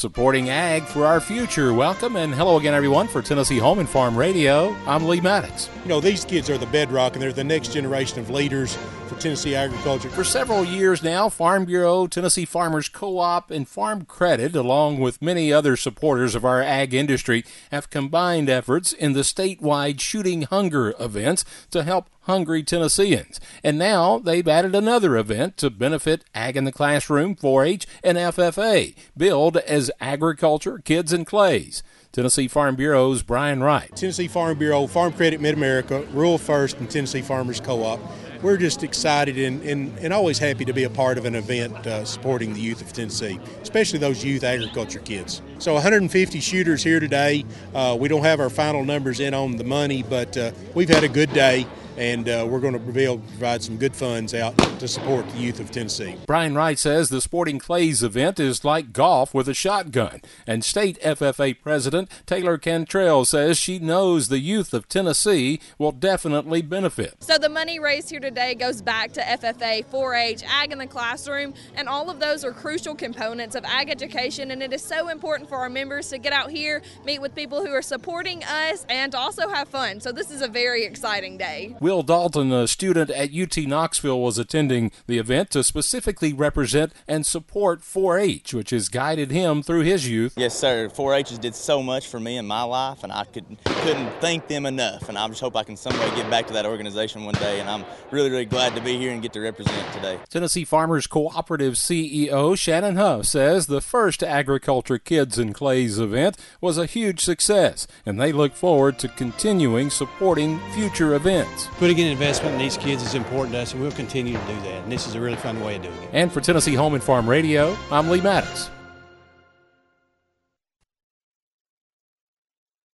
supporting ag for our future. Welcome and hello again, everyone, for Tennessee Home and Farm Radio. I'm Lee Maddox. You know, these kids are the bedrock and they're the next generation of leaders for Tennessee agriculture. For several years now, Farm Bureau, Tennessee Farmers Co op, and Farm Credit, along with many other supporters of our ag industry, have combined efforts in the statewide Shooting Hunger events to help hungry Tennesseans. And now they've added another event to benefit Ag in the Classroom, 4 H, and FFA, billed as Agriculture, Kids, and Clays. Tennessee Farm Bureau's Brian Wright. Tennessee Farm Bureau, Farm Credit Mid America, Rural First, and Tennessee Farmers Co op we're just excited and, and, and always happy to be a part of an event uh, supporting the youth of Tennessee, especially those youth agriculture kids. So 150 shooters here today. Uh, we don't have our final numbers in on the money, but uh, we've had a good day and uh, we're going to be able to provide some good funds out to support the youth of Tennessee. Brian Wright says the Sporting Clays event is like golf with a shotgun, and State FFA President Taylor Cantrell says she knows the youth of Tennessee will definitely benefit. So the money raised here today goes back to FFA, 4-H, Ag in the Classroom, and all of those are crucial components of ag education, and it is so important for our members to get out here, meet with people who are supporting us, and also have fun. So this is a very exciting day. Will Dalton, a student at UT Knoxville, was attending the event to specifically represent and support 4 H, which has guided him through his youth. Yes, sir. 4 H's did so much for me in my life, and I could, couldn't thank them enough. And I just hope I can someday get back to that organization one day. And I'm really, really glad to be here and get to represent today. Tennessee Farmers Cooperative CEO Shannon Huff says the first Agriculture Kids and Clays event was a huge success, and they look forward to continuing supporting future events putting in investment in these kids is important to us, and we'll continue to do that. And this is a really fun way of doing it. And for Tennessee Home and Farm Radio, I'm Lee Maddox.